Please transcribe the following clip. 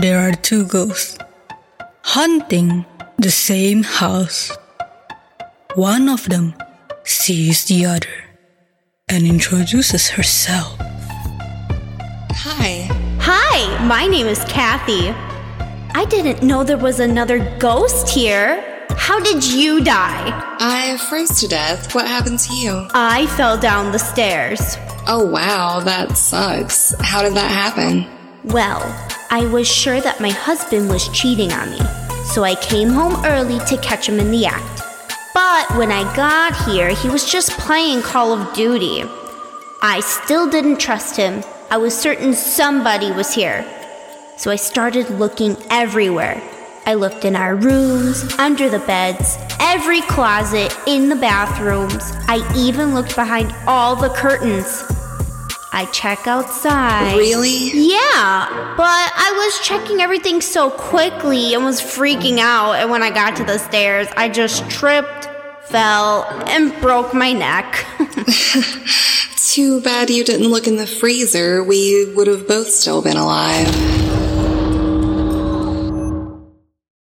there are two ghosts hunting the same house. One of them sees the other and introduces herself. Hi. Hi, my name is Kathy. I didn't know there was another ghost here. How did you die? I froze to death. What happened to you? I fell down the stairs. Oh, wow, that sucks. How did that happen? Well, I was sure that my husband was cheating on me, so I came home early to catch him in the act. But when I got here, he was just playing Call of Duty. I still didn't trust him. I was certain somebody was here. So I started looking everywhere. I looked in our rooms, under the beds, every closet, in the bathrooms. I even looked behind all the curtains. I check outside. Really? Yeah, but I was checking everything so quickly and was freaking out. And when I got to the stairs, I just tripped, fell, and broke my neck. Too bad you didn't look in the freezer. We would have both still been alive.